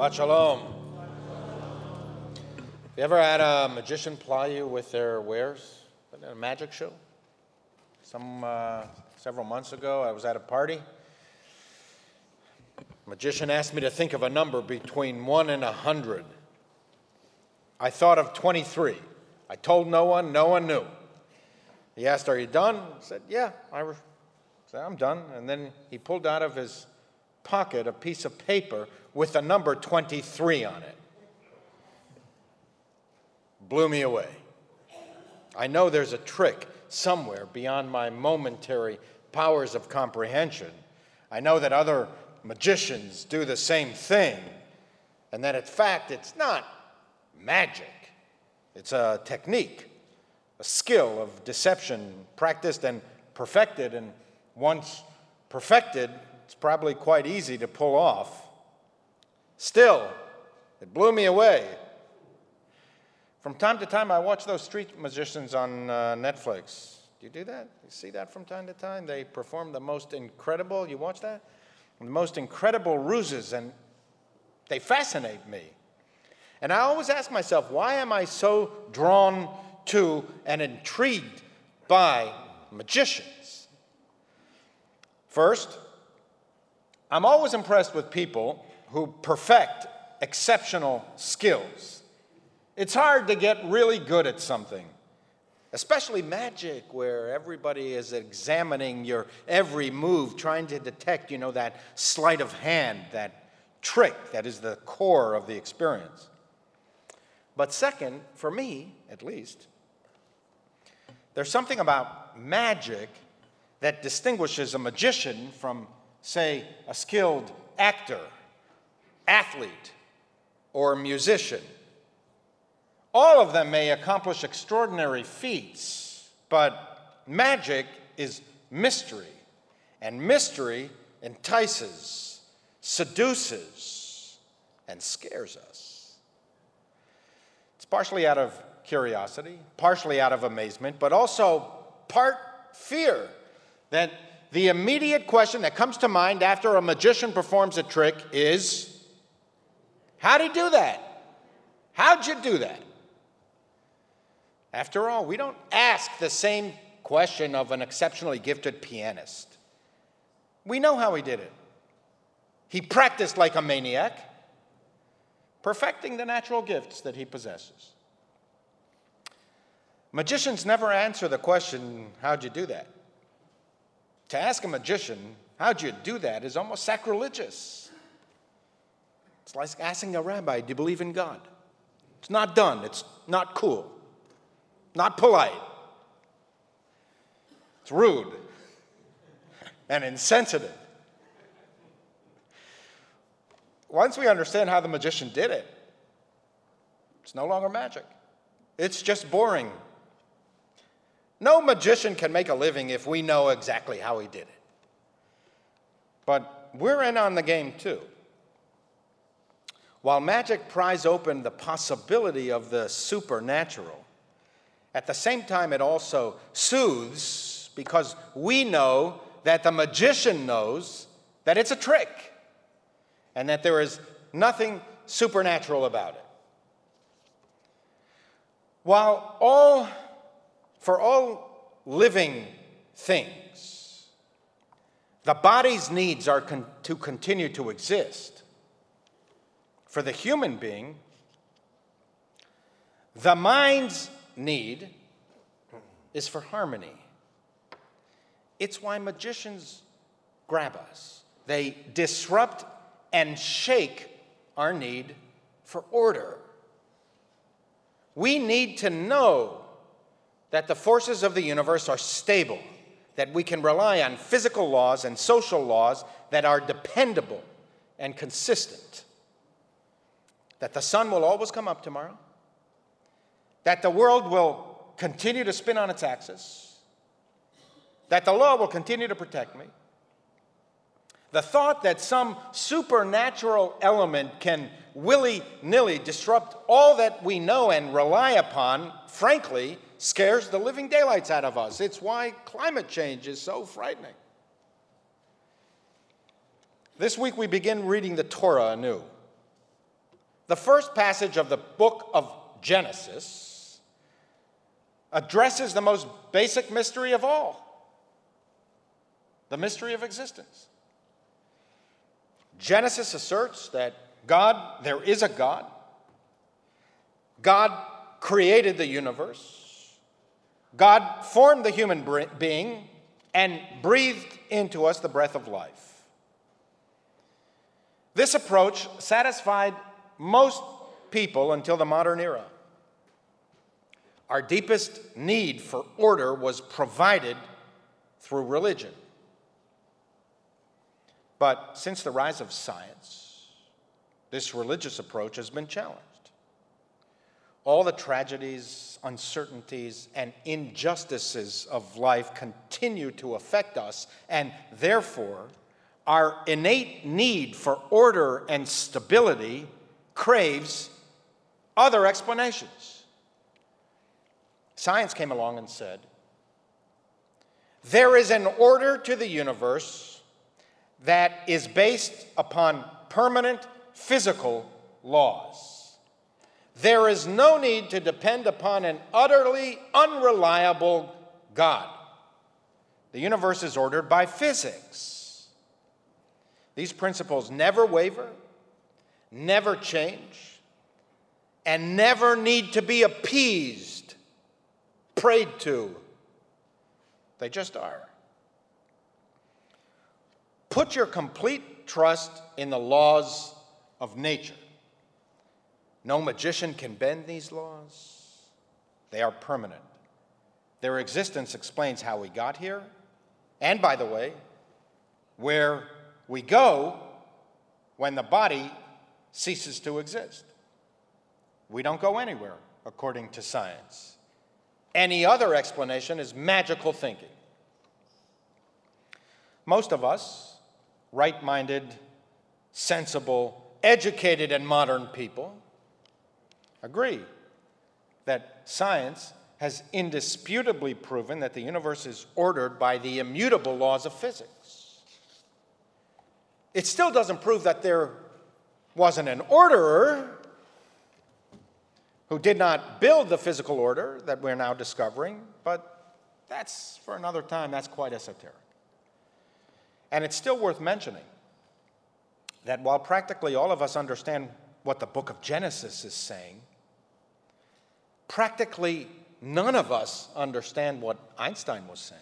Shabbat shalom. You ever had a magician ply you with their wares at a magic show? Some uh, several months ago, I was at a party. magician asked me to think of a number between one and a hundred. I thought of 23. I told no one, no one knew. He asked, Are you done? I said, Yeah, I I'm done. And then he pulled out of his pocket a piece of paper with the number 23 on it. Blew me away. I know there's a trick somewhere beyond my momentary powers of comprehension. I know that other magicians do the same thing, and that in fact it's not magic, it's a technique, a skill of deception practiced and perfected, and once perfected, it's probably quite easy to pull off. Still, it blew me away. From time to time, I watch those street magicians on uh, Netflix. Do you do that? You see that from time to time? They perform the most incredible, you watch that? The most incredible ruses, and they fascinate me. And I always ask myself, why am I so drawn to and intrigued by magicians? First, I'm always impressed with people who perfect exceptional skills. It's hard to get really good at something, especially magic, where everybody is examining your every move, trying to detect, you know, that sleight of hand, that trick that is the core of the experience. But second, for me at least, there's something about magic that distinguishes a magician from say, a skilled actor, athlete, or musician. All of them may accomplish extraordinary feats, but magic is mystery, and mystery entices, seduces, and scares us. It's partially out of curiosity, partially out of amazement, but also part fear that the immediate question that comes to mind after a magician performs a trick is How'd he do that? How'd you do that? After all, we don't ask the same question of an exceptionally gifted pianist. We know how he did it. He practiced like a maniac, perfecting the natural gifts that he possesses. Magicians never answer the question, How'd you do that? To ask a magician, how'd you do that, is almost sacrilegious. It's like asking a rabbi, do you believe in God? It's not done, it's not cool, not polite. It's rude and insensitive. Once we understand how the magician did it, it's no longer magic. It's just boring no magician can make a living if we know exactly how he did it. But we're in on the game too. While magic pries open the possibility of the supernatural, at the same time it also soothes because we know that the magician knows that it's a trick and that there is nothing supernatural about it. While all for all living things, the body's needs are con- to continue to exist. For the human being, the mind's need is for harmony. It's why magicians grab us. They disrupt and shake our need for order. We need to know that the forces of the universe are stable, that we can rely on physical laws and social laws that are dependable and consistent, that the sun will always come up tomorrow, that the world will continue to spin on its axis, that the law will continue to protect me. The thought that some supernatural element can willy nilly disrupt all that we know and rely upon, frankly, scares the living daylights out of us. It's why climate change is so frightening. This week we begin reading the Torah anew. the first passage of the book of Genesis addresses the most basic mystery of all the mystery of existence. Genesis asserts that God, there is a God. God created the universe. God formed the human being and breathed into us the breath of life. This approach satisfied most people until the modern era. Our deepest need for order was provided through religion. But since the rise of science, this religious approach has been challenged. All the tragedies, uncertainties, and injustices of life continue to affect us, and therefore, our innate need for order and stability craves other explanations. Science came along and said, There is an order to the universe that is based upon permanent physical laws. There is no need to depend upon an utterly unreliable God. The universe is ordered by physics. These principles never waver, never change, and never need to be appeased, prayed to. They just are. Put your complete trust in the laws of nature. No magician can bend these laws, they are permanent. Their existence explains how we got here, and by the way, where we go when the body ceases to exist. We don't go anywhere, according to science. Any other explanation is magical thinking. Most of us, right minded, sensible, educated, and modern people, agree that science has indisputably proven that the universe is ordered by the immutable laws of physics. It still doesn't prove that there wasn't an orderer who did not build the physical order that we're now discovering, but that's for another time, that's quite esoteric. And it's still worth mentioning that while practically all of us understand what the book of Genesis is saying, practically none of us understand what Einstein was saying.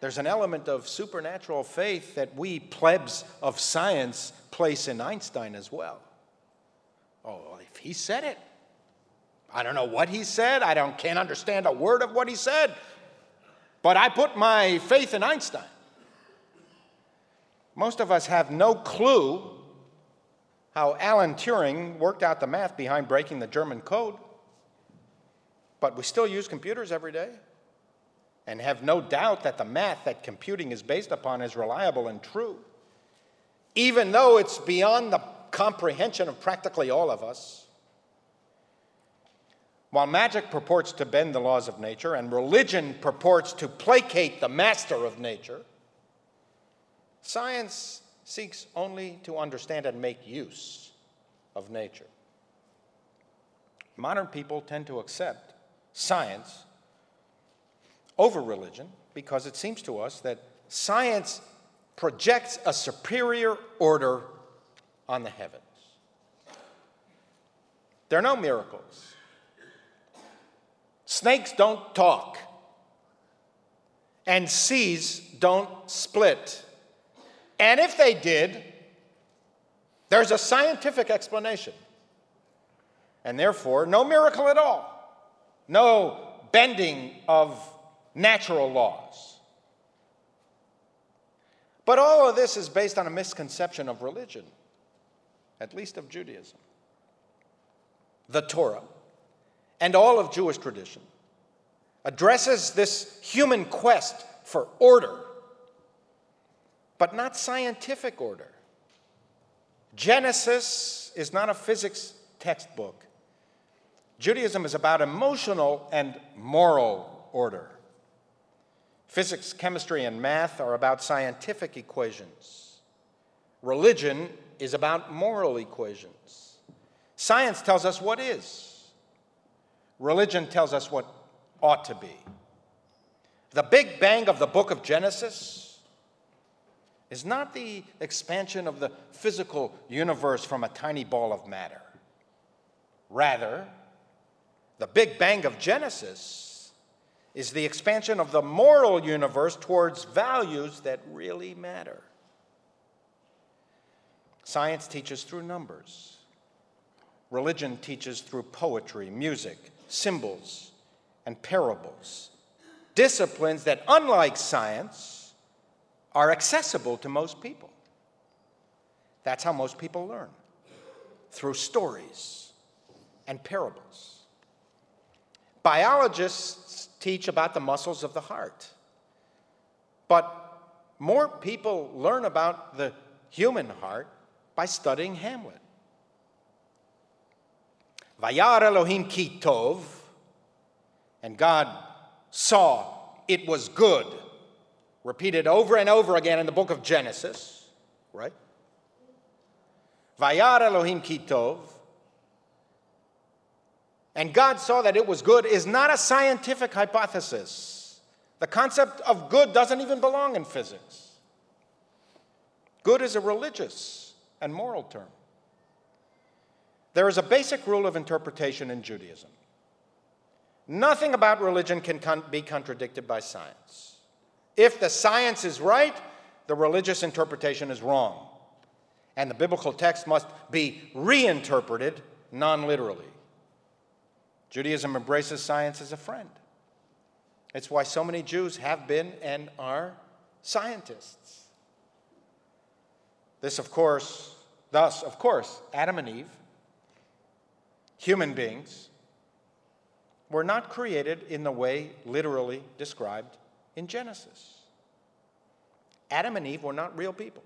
There's an element of supernatural faith that we plebs of science place in Einstein as well. Oh, if he said it, I don't know what he said. I don't, can't understand a word of what he said. But I put my faith in Einstein. Most of us have no clue how Alan Turing worked out the math behind breaking the German code. But we still use computers every day and have no doubt that the math that computing is based upon is reliable and true, even though it's beyond the comprehension of practically all of us. While magic purports to bend the laws of nature and religion purports to placate the master of nature, Science seeks only to understand and make use of nature. Modern people tend to accept science over religion because it seems to us that science projects a superior order on the heavens. There are no miracles. Snakes don't talk, and seas don't split. And if they did, there's a scientific explanation. And therefore, no miracle at all, no bending of natural laws. But all of this is based on a misconception of religion, at least of Judaism. The Torah and all of Jewish tradition addresses this human quest for order but not scientific order. Genesis is not a physics textbook. Judaism is about emotional and moral order. Physics, chemistry, and math are about scientific equations. Religion is about moral equations. Science tells us what is, religion tells us what ought to be. The Big Bang of the book of Genesis is not the expansion of the physical universe from a tiny ball of matter. Rather, the Big Bang of Genesis is the expansion of the moral universe towards values that really matter. Science teaches through numbers. Religion teaches through poetry, music, symbols, and parables. Disciplines that, unlike science, are accessible to most people. That's how most people learn through stories and parables. Biologists teach about the muscles of the heart, but more people learn about the human heart by studying Hamlet. Vayar Elohim ki tov, and God saw it was good. Repeated over and over again in the book of Genesis, right? Vayar Elohim Kitov. and God saw that it was good is not a scientific hypothesis. The concept of good doesn't even belong in physics. Good is a religious and moral term. There is a basic rule of interpretation in Judaism. Nothing about religion can con- be contradicted by science. If the science is right, the religious interpretation is wrong. And the biblical text must be reinterpreted non literally. Judaism embraces science as a friend. It's why so many Jews have been and are scientists. This, of course, thus, of course, Adam and Eve, human beings, were not created in the way literally described in Genesis. Adam and Eve were not real people,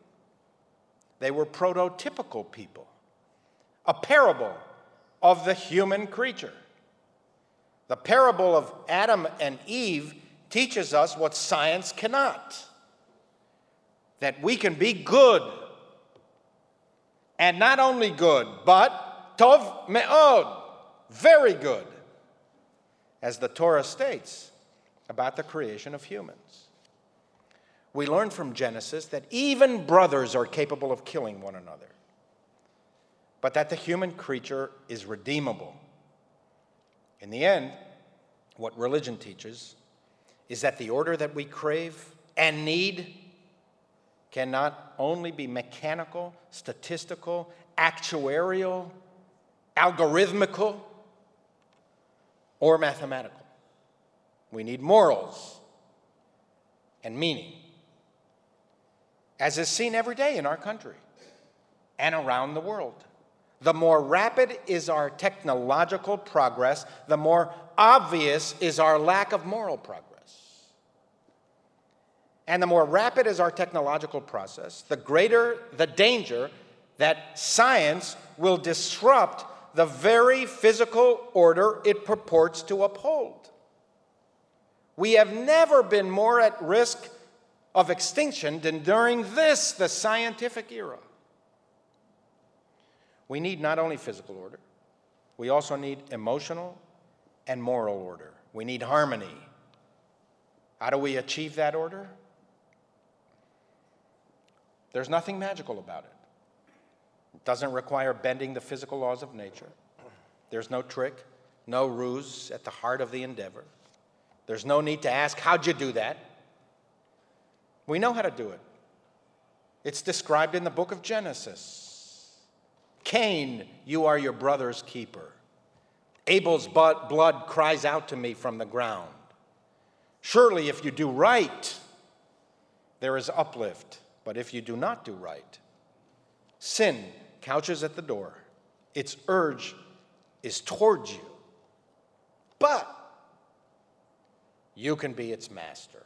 they were prototypical people, a parable of the human creature. The parable of Adam and Eve teaches us what science cannot that we can be good. And not only good, but tov me'od, very good, as the Torah states about the creation of humans. We learn from Genesis that even brothers are capable of killing one another, but that the human creature is redeemable in the end, what religion teaches is that the order that we crave and need cannot only be mechanical, statistical, actuarial, algorithmical, or mathematical. We need morals and meaning, as is seen every day in our country and around the world. The more rapid is our technological progress, the more obvious is our lack of moral progress. And the more rapid is our technological process, the greater the danger that science will disrupt the very physical order it purports to uphold. We have never been more at risk of extinction than during this, the scientific era. We need not only physical order, we also need emotional and moral order. We need harmony. How do we achieve that order? There's nothing magical about it. It doesn't require bending the physical laws of nature. There's no trick, no ruse at the heart of the endeavor. There's no need to ask, How'd you do that? We know how to do it. It's described in the book of Genesis. Cain, you are your brother's keeper. Abel's blood cries out to me from the ground. Surely, if you do right, there is uplift. But if you do not do right, sin couches at the door. Its urge is towards you. But you can be its master.